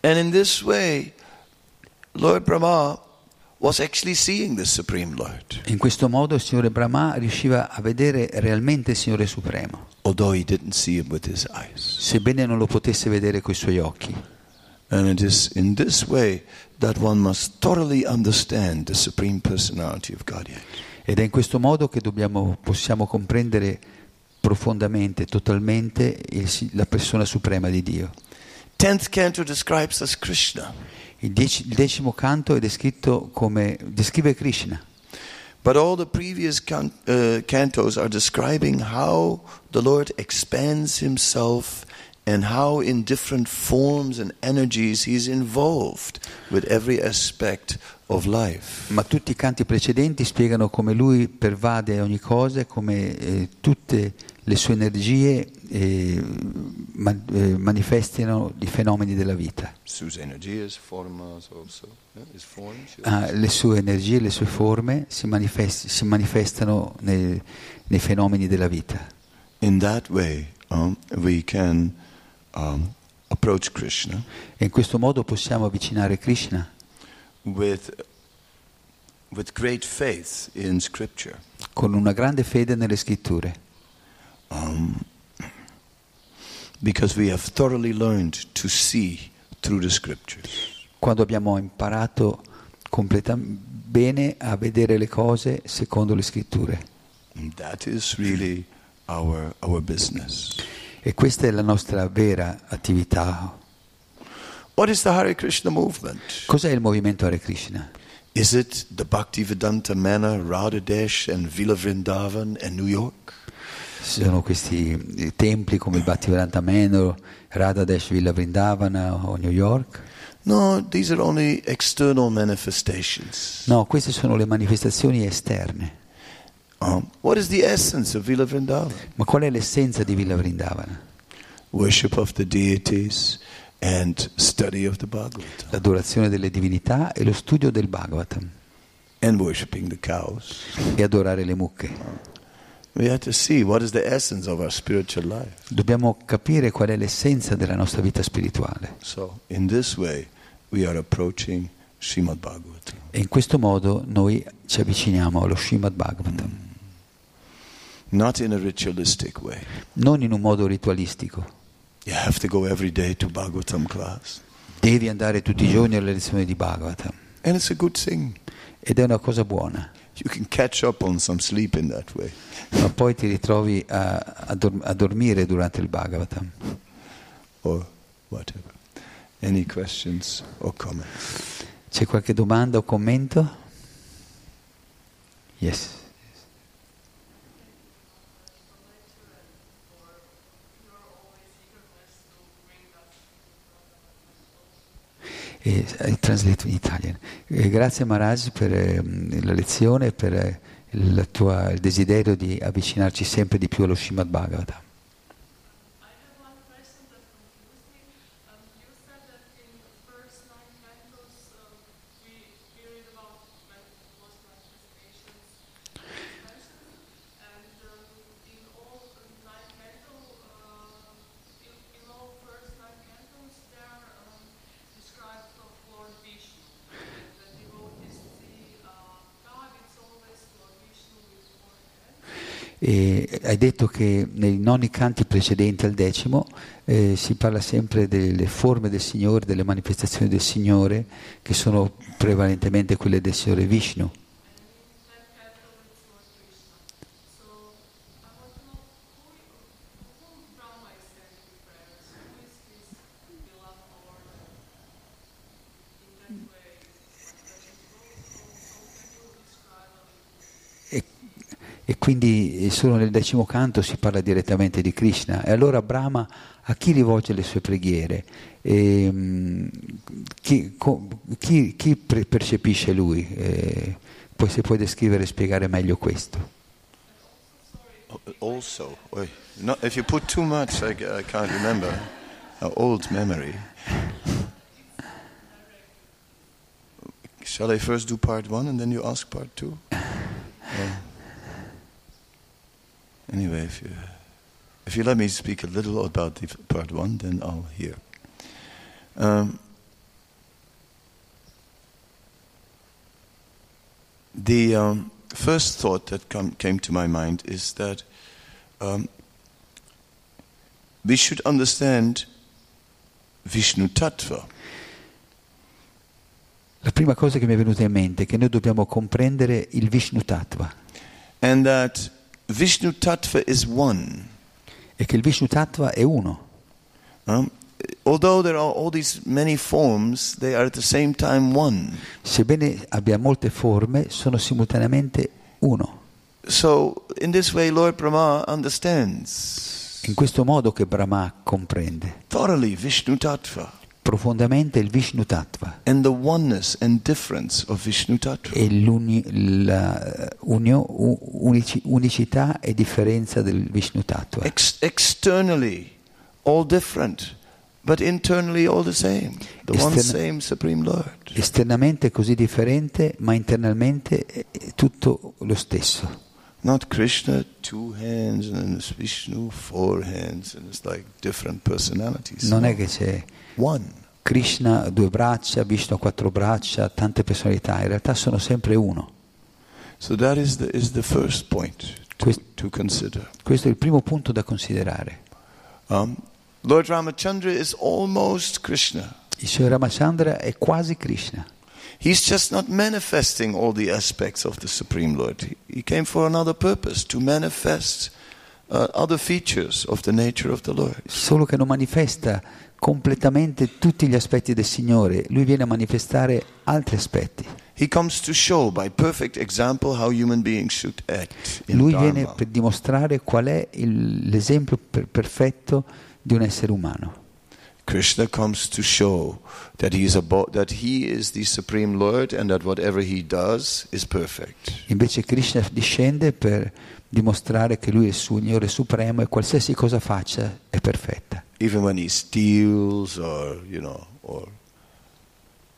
And in this way, Lord Brahma was actually seeing the Supreme Lord, In questo modo il Signore Brahma riusciva a vedere realmente il Signore Supremo, although he didn't see him with his eyes. sebbene non lo potesse vedere coi suoi occhi. And it is in this way that one must thoroughly understand the Supreme Personality of Godhead. Ed è in questo modo che dobbiamo, possiamo comprendere profondamente, totalmente il- la persona suprema di Dio. Il, dieci- il decimo canto è descritto come descrive Krishna, but all the previous can, uh, cantos are describing how the Lord expands himself and how in different forms and energies he's involved with every aspect. Ma tutti i canti precedenti spiegano come lui pervade ogni cosa e come eh, tutte le sue energie eh, ma- eh, manifestino i fenomeni della vita. Forms. Ah, le sue energie, le sue forme si, manifest- si manifestano nei, nei fenomeni della vita. In that way, um, we can um, approach Krishna E in questo modo possiamo avvicinare Krishna with, with great faith in Scripture. con una grande fede nelle scritture, Um, because we have thoroughly learned to see through the Scriptures. quando abbiamo imparato completa- bene a vedere le cose secondo le scritture. That is really our, our business. E questa è la nostra vera attività. What is the Hare Krishna movement? Cos'è il movimento Hare Krishna? Is it the Bhaktivedanta Manor, Radhadesh, and Villa Vrindavan, and New York? Sono questi eh, templi come il Bhattivedanta Manor, Radhadesh Villa Vrindavana o New York. No, these are only external manifestations. No, queste sono le manifestazioni esterne. Um, what is the essence of Villa Vrindavan? Ma qual è l'essenza di Villa Vrindavana? Worship of the deities and study of the Bhagavatam. L'adorazione delle divinità e lo studio del Bhagavatam And worshiping the cows. e adorare le mucche. Dobbiamo capire qual è l'essenza della nostra vita spirituale. So, in this way, we are approaching Srimad Bhagavatam. E in questo modo noi ci avviciniamo allo Srimad Bhagavatam, Not in a ritualistic way. non in un modo ritualistico. You have to go every day to Bhagavatam class. Devi andare tutti i giorni alle lezioni di Bhagavatam And it's a good thing. ed è una cosa buona, You can catch up on some sleep in that way. ma poi ti ritrovi a, a dor- a dormire durante il Bhagavatam. Or whatever. Any questions or comments? C'è qualche domanda o commento? Yes. Eh, I translate in Italian. Eh, grazie Maharaj per ehm, la lezione e per eh, il, tua- il desiderio di avvicinarci sempre di più allo Srimad Bhagavatam. I have one question that confused me. Um, you said that in the first nine cantos um, we, we read about man- lost manifestations, dimensions, and um, in all nine cantos, uh, in, in all first nine cantos, they are um, described of Lord Vishnu. And the devotees see uh, God, it's always Lord Vishnu with four heads. E hai detto che nei nonni canti precedenti al decimo eh, si parla sempre delle forme del Signore, delle manifestazioni del Signore, che sono prevalentemente quelle del Signore Vishnu. That capital is Lord Krishna. So I want to know who, whom Brahma is sending prayers. Who is his beloved Lord? In that way, is it like that as well? How, how can you describe it? E, e quindi eh, solo nel decimo canto si parla direttamente di Krishna. E allora Brahma a chi rivolge le sue preghiere? E, mm, chi, chi- chi percepisce lui? Eh, poi se puoi descrivere e spiegare meglio questo. Also, no, if you put too much, I, I can't remember. An old memory. Shall I first do part one and then you ask part two? Or- Anyway, if you, if you let me speak a little about the part one, then I'll hear. Um, the um, first thought that come, came to my mind is that um, we should understand Vishnu Tattva. La prima cosa che mi è venuta in mente è che noi dobbiamo comprendere il Vishnu Tattva and that Vishnu Tattva is one. e che il Vishnu Tattva è uno. Um, although there are all these many forms, they are at the same time one. Sebbene abbia molte forme, sono simultaneamente uno. So, in this way, Lord Brahma understands In questo modo che Brahma comprende thoroughly Vishnu Tattva profondamente il Vishnu Tattva e l'uni- la unio- u- unici- unicità e differenza del Vishnu Tattva. Ex- externally, all different, but internally, all the same. The one Esterna- same Supreme Lord. Esternamente così differente, ma internamente è tutto lo stesso. Not Krishna, two hands, and Vishnu, four hands, and it's like different personalities. Non è che c'è One. Krishna due braccia, Vishnu quattro braccia, tante personalità, in realtà sono sempre uno. So that is the, is the first point to, to consider. Questo è il primo punto da considerare. Um, Lord Ramachandra is almost Krishna. Il Signore Ramachandra è quasi Krishna. He's just not manifesting all the aspects of the Supreme Lord. He, came for another purpose, to manifest uh, other features of the nature of the Lord. solo che non manifesta completamente tutti gli aspetti del Signore, lui viene a manifestare altri aspetti. He comes to show by perfect example how human beings should act Lui Dharma. viene per dimostrare qual è il- l'esempio per- perfetto di un essere umano. Krishna comes to show that he, is abo- that he is the supreme Lord and that whatever he does is perfect. Invece Krishna discende per dimostrare che lui è il Signore Supremo e qualsiasi cosa faccia è perfetta. Even when he steals or, you know, or,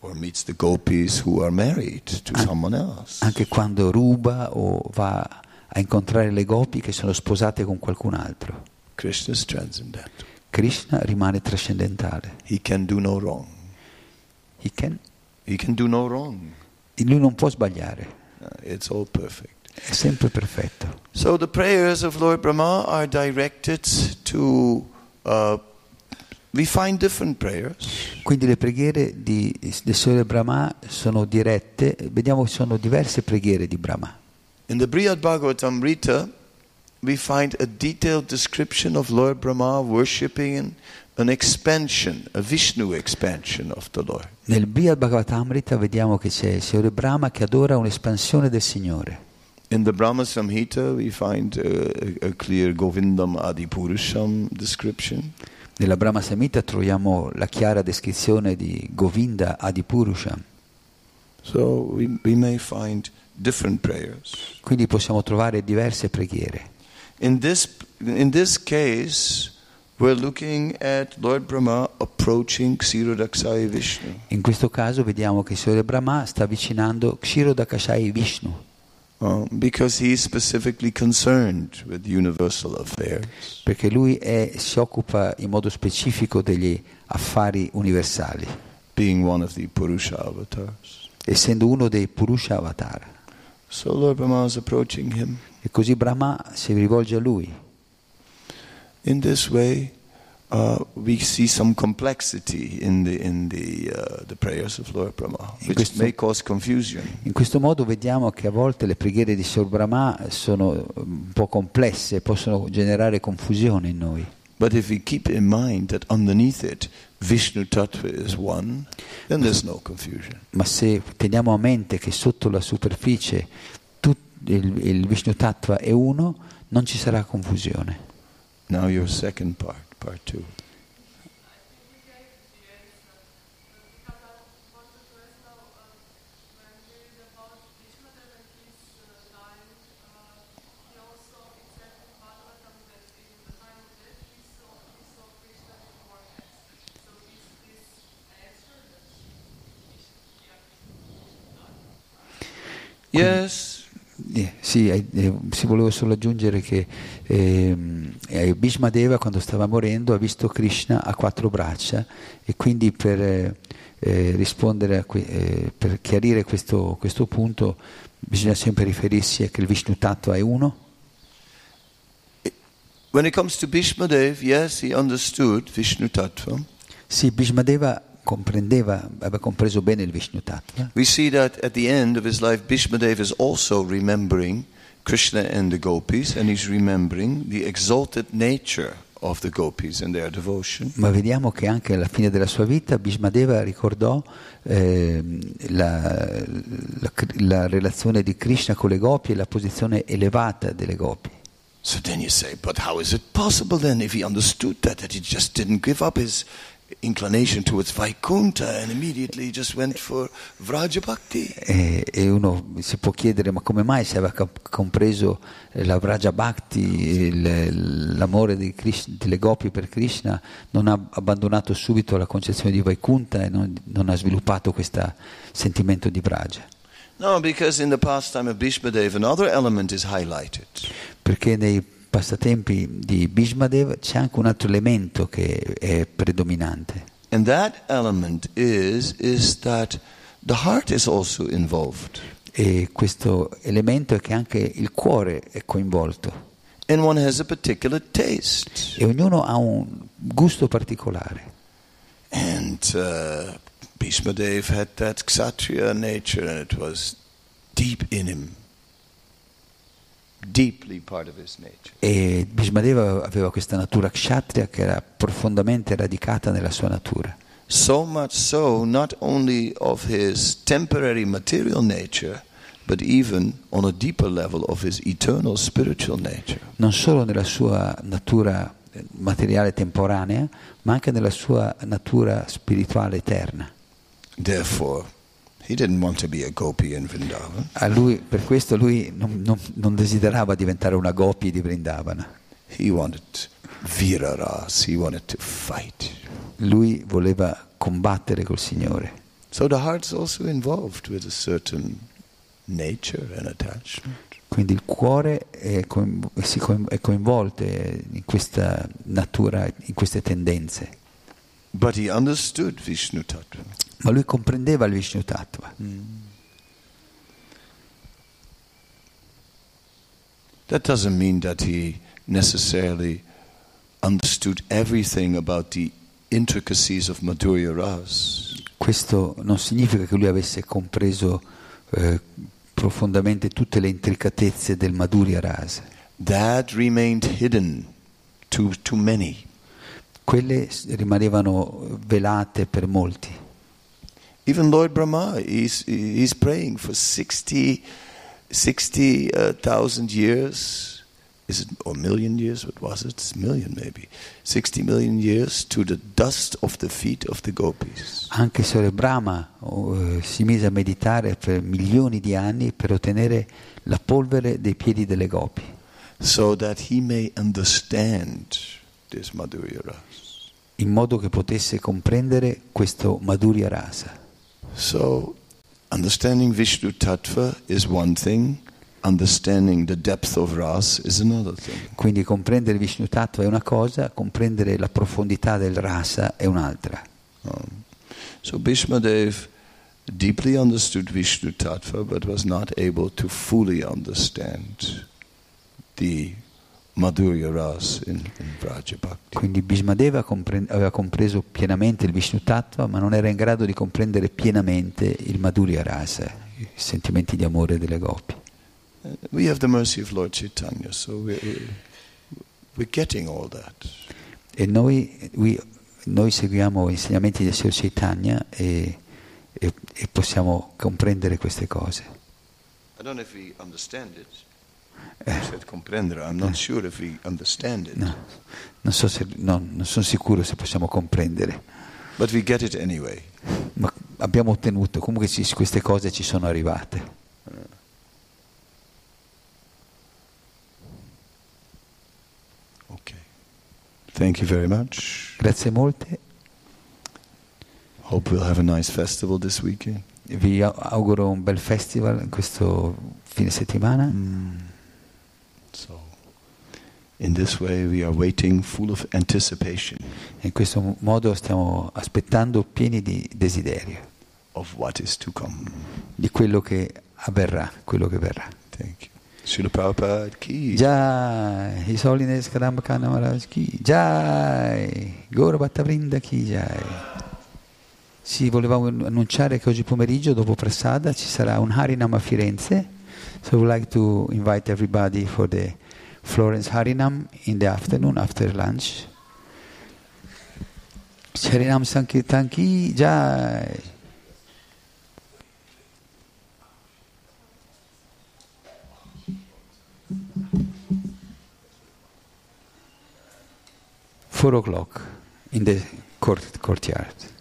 or meets the gopis who are married to An- someone else. Anche quando ruba o va a incontrare le gopi che sono sposate con qualcun altro. Krishna is transcendent. Krishna rimane trascendentale. He can do no wrong. He can- He can do no wrong. lui non può sbagliare, Uh, It's all perfect. è sempre perfetto. So the prayers of Lord Brahma are directed to. Uh, we find different prayers. Quindi le preghiere di, del Signore Brahma sono dirette, vediamo che sono diverse preghiere di Brahma. In the Brihad Bhagavatamrita, we find a detailed description of Lord Brahma worshipping an expansion, a Vishnu expansion of the Lord. Nel Brihad Bhagavatamrita vediamo che c'è il Signore Brahma che adora un'espansione del Signore. In the Brahma Samhita, we find a, a clear Govindam Adipurusham description. Nella Brahma Samhita troviamo la chiara descrizione di Govinda Adipurusham. So we, we may find different prayers. Quindi possiamo trovare diverse preghiere. In this, in this case, we're looking at Lord Brahma approaching Ksirodakshai Vishnu. In questo caso vediamo che il Signore Brahma sta avvicinando Kshirodakashai Vishnu, Uh, because he is specifically concerned with universal affairs. perché lui è- si occupa in modo specifico degli affari universali, being one of the Purusha avatars. essendo uno dei Purusha Avatar. So Lord Brahma is approaching him. E così Brahma si rivolge a lui. In this way, uh, we see some complexity in the in the uh, the prayers of Lord Brahma, which questo- may cause confusion. In questo modo vediamo che a volte le preghiere di Signor Brahma sono un po' complesse, possono generare confusione in noi. But if we keep in mind that underneath it, Vishnu Tattva is one, then there's no confusion. Ma se teniamo a mente che sotto la superficie il, il Vishnu Tattva è uno, non ci sarà confusione. Now your second part, part two. Yes, Eh, sì, eh, si volevo solo aggiungere che ehm, eh, Bhishmadeva quando stava morendo ha visto Krishna a quattro braccia e quindi per eh, rispondere, a que- per chiarire questo, questo punto bisogna sempre riferirsi a che il Vishnu Tattva è uno. when it comes to Bhishmadev, yes, he understood Vishnu Tattva. Sì, Bhishmadeva comprendeva, aveva compreso bene il Vishnu Tattva. We see that at the end of his life, Bhishmadev is also remembering Krishna and the gopis, and he's remembering the exalted nature of the gopis and their devotion. Ma vediamo che anche alla fine della sua vita Bhishmadeva ricordò ehm, la, la- la relazione di Krishna con le gopi e la posizione elevata delle gopi. So then you say, but how is it possible then if he understood that, that he just didn't give up his inclination towards Vaikuntha and immediately just went for Vraja Bhakti? E, e uno si può chiedere ma come mai se aveva compreso la Vraja Bhakti, il- l'amore di Krish- delle gopi per Krishna, non ha abbandonato subito la concezione di Vaikuntha e non, non ha sviluppato questo sentimento di Vraja. No, because in the pastime of Bhishmadev, another element is highlighted. Perché nei passatempi di Bhishmadev c'è anche un altro elemento che è predominante. And that element is, is that the heart is also involved. E questo elemento è che anche il cuore è coinvolto And one has a particular taste. e ognuno ha un gusto particolare. And uh, Bhishmadev had that kshatriya nature and it was deep in him. Deeply part of his nature. E Bhishmadeva aveva questa natura kshatriya che era profondamente radicata nella sua natura. So much so, not only of his temporary material nature, but even on a deeper level of his eternal spiritual nature. non solo nella sua natura eh, materiale temporanea, ma anche nella sua natura spirituale eterna. Therefore, lui- per questo lui non, non- non desiderava diventare una gopi di Vrindavana, He wanted viraras, he wanted to fight. lui voleva combattere col Signore. So the heart's also involved with a certain nature and attachment. Quindi il cuore è, coin- si coin- è coinvolto in questa natura, in queste tendenze. But he understood Vishnu Tattva. Ma lui comprendeva il Vishnu Tattva. That doesn't mean that he necessarily understood everything about the intricacies of Madhurya Ras. Questo non significa che lui avesse compreso eh, profondamente tutte le intricatezze del Madhurya Rasa. That remained hidden to, to many. Quelle rimanevano velate per molti. Even Lord Brahma, he's, he's praying for 60 60,000 years. Is it, or million years? What was it? It's million maybe. 60 million years to the dust of the feet of the gopis. Anche Sore Brahma eh, si mise a meditare per milioni di anni per ottenere la polvere dei piedi delle gopi, So that he may understand this Madhurya. In modo che potesse comprendere questo Madhurya Rasa. So, understanding Vishnu Tattva is one thing, understanding the depth of Ras is another thing. Quindi comprendere Vishnu Tattva è una cosa, comprendere la profondità del rasa è un'altra. Um, so, Bhishmadev deeply understood Vishnu Tattva but was not able to fully understand the Madhurya Ras in, in Vraja Bhakti. Quindi Bhismadeva compre- aveva compreso pienamente il Vishnu Tattva, ma non era in grado di comprendere pienamente il Madhurya Rasa, i sentimenti di amore delle gopi. Uh, We have the mercy of Lord Chaitanya, so we're, we're getting all that. E noi, we- noi seguiamo gli insegnamenti del Signor Chaitanya e, e- e possiamo comprendere queste cose. I don't know if we understand it. Not sure. No, non, so se- no, non sono sicuro se possiamo comprendere, anyway. ma abbiamo ottenuto, comunque ci- queste cose ci sono arrivate. Okay. Grazie molte, we'll nice vi au- auguro un bel festival questo fine settimana. So, in this way, we are waiting full of anticipation In questo modo stiamo aspettando pieni di desiderio of what is to come. di quello che avverrà, quello che verrà. Thank you. Srila Prabhupada ki. Jai, His Holiness Kadambakana Maharaj ki Jai, Gora Bhattavrinda ki Jai. Sì, volevamo annunciare che oggi pomeriggio dopo Prasada ci sarà un Harinam a Firenze. So we'd like to invite everybody for the Florence Harinam in the afternoon after lunch. Harinam Sankirtan ki Jai. Four o'clock in the court, courtyard.